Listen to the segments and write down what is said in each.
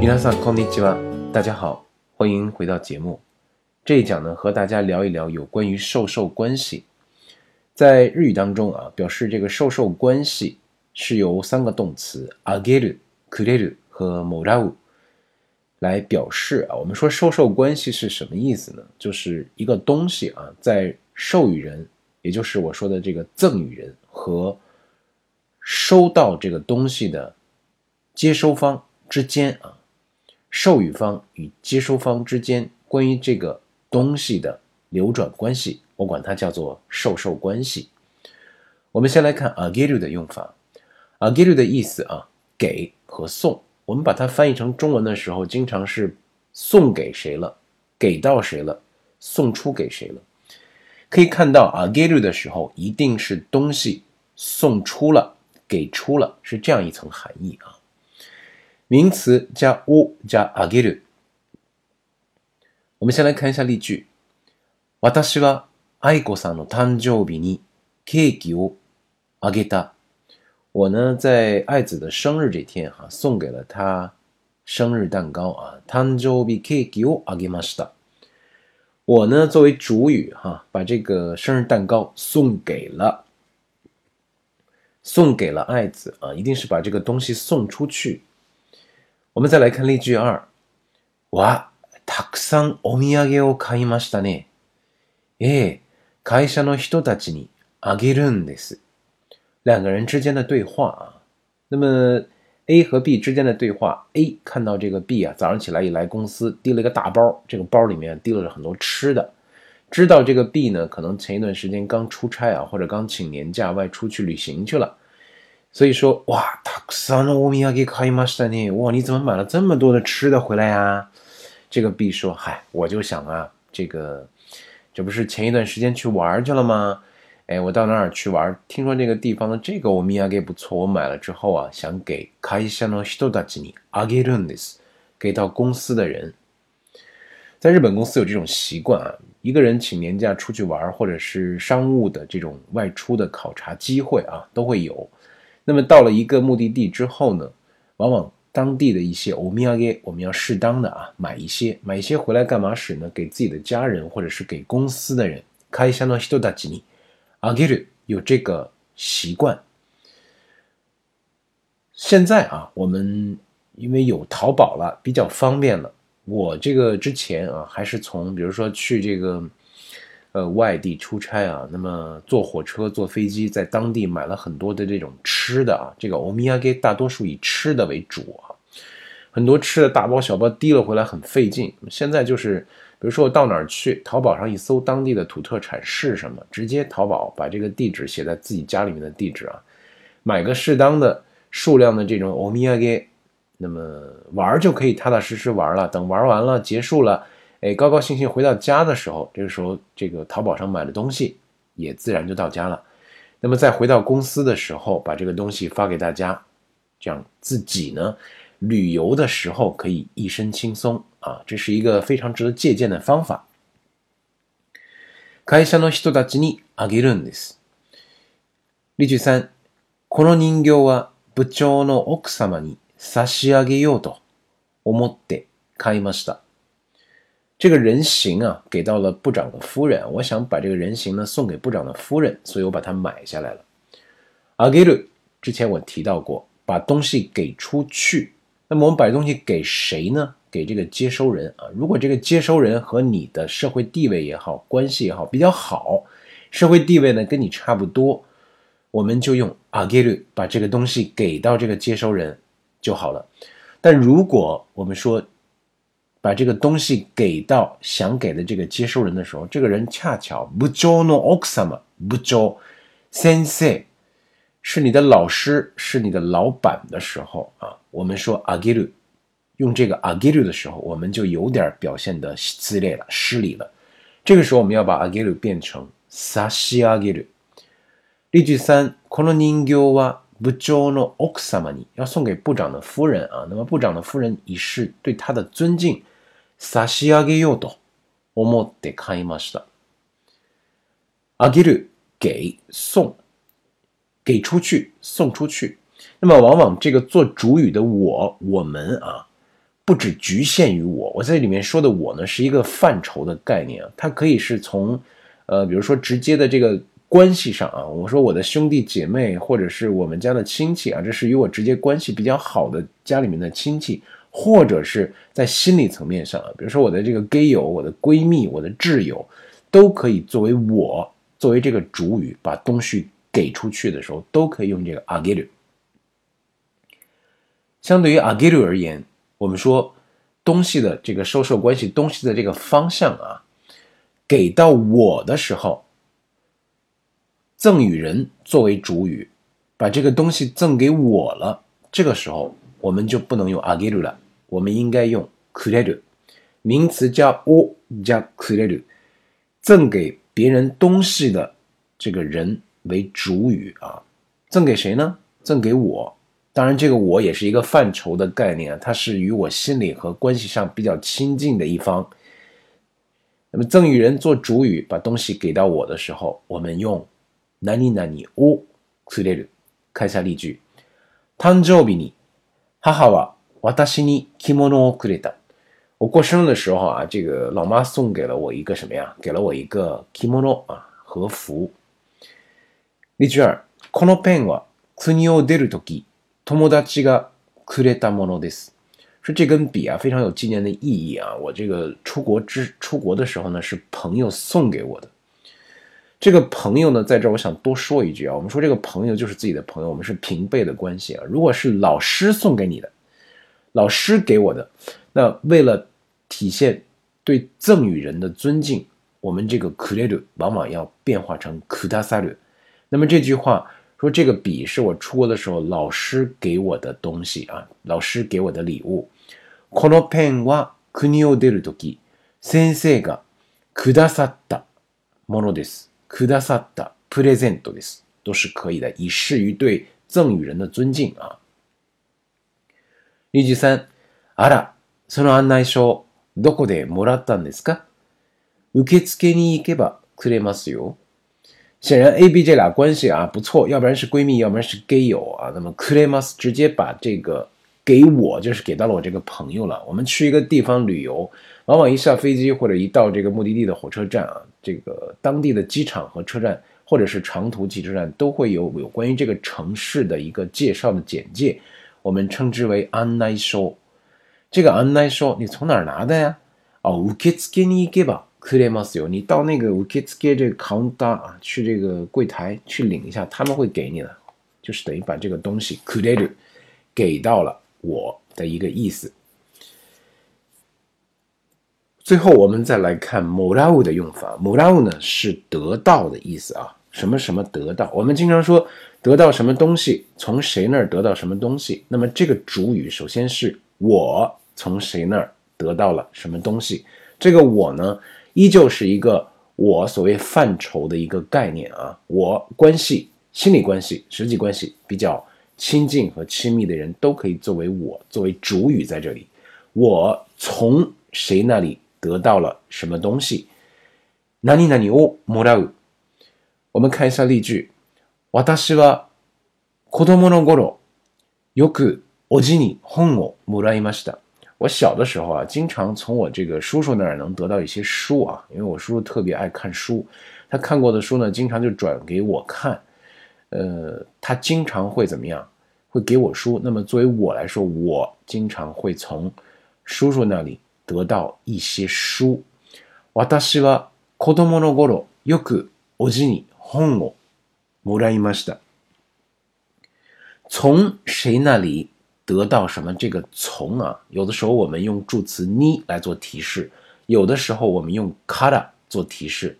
皆さんこんにちは，大家好，欢迎回到节目。这一讲呢，和大家聊一聊有关于授受关系。在日语当中啊，表示这个授受关系是由三个动词あげる、くれる和もらう来表示啊。我们说授受关系是什么意思呢？就是一个东西啊，在授予人，也就是我说的这个赠与人和收到这个东西的接收方之间啊， 授予方与接收方之间关于这个东西的流转关系，我管它叫做授受关系。我们先来看 ageru 的用法，ageru 的意思啊，给和送。我们把它翻译成中文的时候，经常是送给谁了，给到谁了，送出给谁了。可以看到 ageru 的时候，一定是东西送出了。给出了是这样一层含义啊，名词加 u 加 ageru。我们先来看一下例句：私は愛子さんの誕生日にケーキをあげた。我呢在爱子的生日这天哈送给了他生日蛋糕啊，誕生日ケーキをあげました。我呢作为主语哈，把这个生日蛋糕送给了。送给了爱子啊，一定是把这个东西送出去。我们再来看例句二，わ、たくさんお土産を買いましたね。え、会社の人たちにあげるんです。两个人之间的对话啊，那么 A 和 B 之间的对话，A 看到这个 B 啊，早上起来一来公司提了一个大包，这个包里面提了很多吃的。知道这个 B 呢，可能前一段时间刚出差啊，或者刚请年假外出去旅行去了， 所以说哇，たくさんのお土産買いましたね。哇，你怎么买了这么多的吃的回来呀？这个 B 说，嗨，我就想啊，这个这不是前一段时间去玩去了吗？哎，我到那儿去玩，听说这个地方的这个お土産不错，我买了之后啊，想给会社の人たちにあげるんです，给到公司的人。在日本公司有这种习惯啊，一个人请年假出去玩，或者是商务的这种外出的考察机会啊，都会有。 那么到了一个目的地之后呢，往往当地的一些欧米茄，我们要适当的啊买一些，买一些回来干嘛使呢？给自己的家人或者是给公司的人。开箱的西多达吉尼，阿给鲁有这个习惯。现在啊，我们因为有淘宝了，比较方便了。我这个之前啊，还是从比如说去这个呃外地出差啊，那么坐火车、坐飞机，在当地买了很多的这种吃的啊，这个欧米亚给大多数以吃的为主啊，很多吃的大包小包提了回来很费劲。现在就是，比如说我到哪儿去，淘宝上一搜当地的土特产是什么，直接淘宝把这个地址写在自己家里面的地址啊，买个适当的数量的这种欧米亚给。那么玩就可以踏踏实实玩了。等玩完了结束了，哎，高高兴兴回到家的时候，这个时候这个淘宝上买的东西也自然就到家了。那么再回到公司的时候，把这个东西发给大家，这样自己呢旅游的时候可以一身轻松啊，这是一个非常值得借鉴的方法。会社の人たちにあげるんです。例句三、この人形は部長の奥様に。差し上げようと思って買いました。 这个人形啊，给到了部长的夫人。我想把这个人形呢送给部长的夫人，所以我把它买下来了。あげる，之前我提到过，把东西给出去。那么我们把东西给谁呢？给这个接收人啊。如果这个接收人和你的社会地位也好，关系也好比较好，社会地位呢跟你差不多，我们就用あげる把这个东西给到这个接收人。就好了，但如果我们说 把这个东西给到想给的这个接收人的时候，这个人恰巧不叫 no oksama，不叫 sensei，是你的老师，是你的老板的时候啊，我们说 agiru，用这个 agiru 的时候，我们就有点表现的撕裂了，失礼了。这个时候我们要把 agiru 变成 sashi agiru。例句三，この人形は部長の奥様に要送给部长的夫人啊，那么部长的夫人以示对他的尊敬， 差し上げようと思って買いました。あげる给送，给出去送出去。那么往往这个做主语的我我们啊， 不只局限于我。我在里面说的我呢，是一个范畴的概念啊，它可以是从，呃，比如说直接的这个关系上啊，我说我的兄弟姐妹，或者是我们家的亲戚啊，这是与我直接关系比较好的家里面的亲戚， 或者是在心理层面上啊，比如说我的这个 gay 友、我的闺蜜、我的挚友，都可以作为我作为这个主语，把东西给出去的时候，都可以用这个 ageru。相对于 ageru 而言，我们说东西的这个收受关系，东西的这个方向啊，给到我的时候，赠与人作为主语，把这个东西赠给我了，这个时候我们就不能用 ageru 了，我们应该用 kureru，名词加 o 加 kureru，赠给别人东西的这个人为主语啊，赠给谁呢？赠给我。当然，这个我也是一个范畴的概念啊，它是与我心理和关系上比较亲近的一方。那么赠与人做主语，把东西给到我的时候，我们用何々をくれる。看一下例句：誕生日に 母は私に着物をくれた。我过生日的时候啊，这个老妈送给了我一个什么呀？给了我一个着物啊，和服。例句二：このペンは国を出るとき。友達がくれたものです。说这根笔啊，非常有纪念的意义啊。我这个出国之出国的时候呢，是朋友送给我的。 这个朋友呢，在这儿我想多说一句啊。我们说这个朋友就是自己的朋友，我们是平辈的关系啊。如果是老师送给你的，老师给我的，那为了体现对赠与人的尊敬，我们这个くれる往往要变化成くださる。那么这句话。说这个笔是我出国的时候老师给我的东西啊，老师给我的礼物。このペンは国を出るとき先生がくださったものです。 くださったプレゼントです，都是可以的，以示于对赠与人的尊敬啊。例句三、あら、その案内書どこでもらったんですか？受付に行けばくれますよ。显然，A、B 这俩关系啊不错，要不然是闺蜜，要不然是 gay 友啊。那么 c l a m a s 直接把这个给我，就是给到了我这个朋友了。我们去一个地方旅游，往往一下飞机或者一到这个目的地的火车站啊，这个当地的机场和车站，或者是长途汽车站，都会有有关于这个城市的一个介绍的简介，我们称之为 announcement。这个 announcement 你从哪儿拿的呀？哦，uketsuke ni geba。クレマスよ，你到那个受付这个 counter 啊，去这个柜台去领一下，他们会给你的，就是等于把这个东西クレる给到了 我的一个意思。最后我们再来看もらう的用法，もらう呢是得到的意思啊，什么什么得到，我们经常说得到什么东西，从谁那儿得到什么东西，那么这个主语首先是我从谁那儿得到了什么东西，这个我呢？依旧是一个我所谓范畴的一个概念啊，我关系、心理关系、实际关系比较 亲近和亲密的人都可以作为我作为主语在这里。我从谁那里得到了什么东西？哪里哪里哦，もらう。我们看一下例句。私は子供の頃よくおじに本をもらいました。我小的时候啊，经常从我这个叔叔那儿能得到一些书啊，因为我叔叔特别爱看书，他看过的书呢，经常就转给我看。 呃，他经常会怎么样？会给我书。那么作为我来说，我经常会从叔叔那里得到一些书。私は子供の頃よくおじに本をもらいました。从谁那里？得到什么？这个从啊，有的时候我们用助词你来做提示，有的时候我们用 kara 做提示。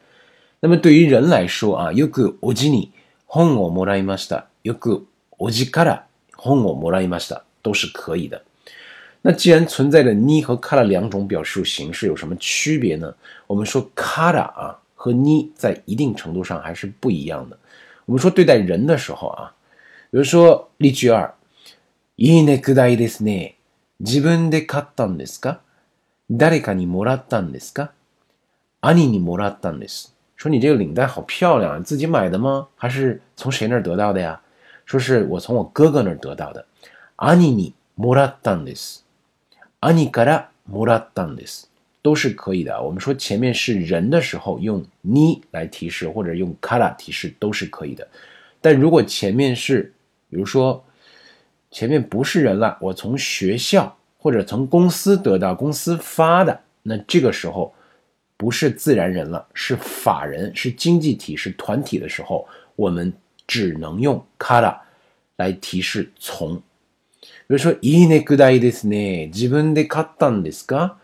那么对于人来说啊，よくおじに 本をもらいました。よくおじから本をもらいました，都是可以的。那既然存在着你和 kara 两种表述形式，有什么区别呢？我们说 kara 啊和你在一定程度上还是不一样的。我们说对待人的时候啊，比如说例句二。いいネクタイですね。自分で買ったんですか？誰かにもらったんですか兄にもらったんです。说你这个领带好漂亮，你自己买的吗？还是从谁那儿得到的呀？说是我从我哥哥那儿得到的。兄にもらったんです。 兄からもらったんです。都是可以的。我们说前面是人的时候，用你来提示，或者用から提示都是可以的。但如果前面是，比如说前面不是人了，我从学校或者从公司得到，公司发的，那这个时候 不是自然人了，是法人，是经济体，是团体的时候，我们只能用から来提示从。比如说，いいねくだいですね。自分で買ったんですか？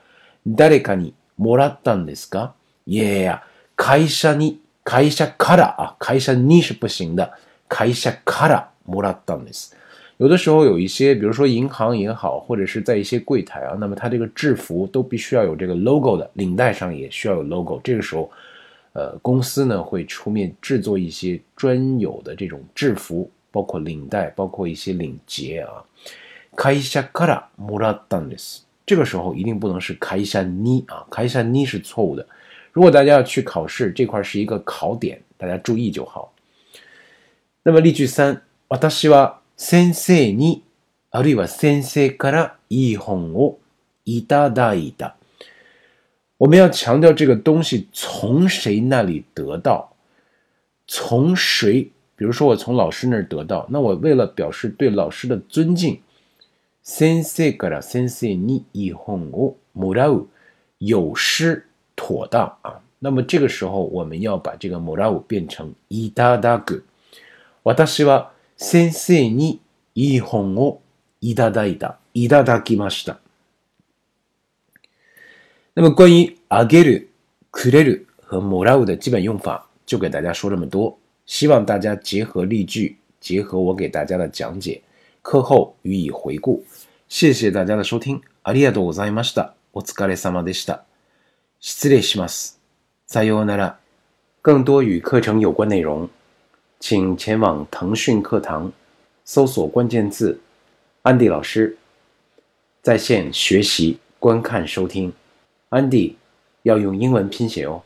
誰かにもらったんですか？いやいや、会社に、会社から啊，会社に是不行的，会社からもらったんです。有的时候有一些，比如说银行也好，或者是在一些柜台啊，那么它这个制服都必须要有这个 logo 的，领带上也需要有 logo。这个时候，呃，公司呢会出面制作一些专有的这种制服，包括领带，包括一些领结啊。会社からもらったんです。这个时候一定不能是会社に啊，会社に是错误的。如果大家要去考试，这块是一个考点，大家注意就好。那么例句三，私は 先生にあるいは先生からいい本をいただいた。我们要强调这个东西从谁那里得到，从谁？比如说我从老师那儿得到，那我为了表示对老师的尊敬。先生から先生にいい本をもらう有失妥当啊。那么这个时候我们要把这个もらう变成いただく。私は 先生にいい本をいただいた。いただきました。那么关于あげる、くれる和もらう的基本用法，就给大家说这么多。希望大家结合例句，结合我给大家的讲解。课后予以回顾。谢谢大家的收听。ありがとうございました。お疲れ様でした。失礼します。さようなら。更多与课程有关内容，请前往腾讯课堂，搜索关键字“安迪老师”，在线学习、观看、收听。安迪要用英文拼写哦。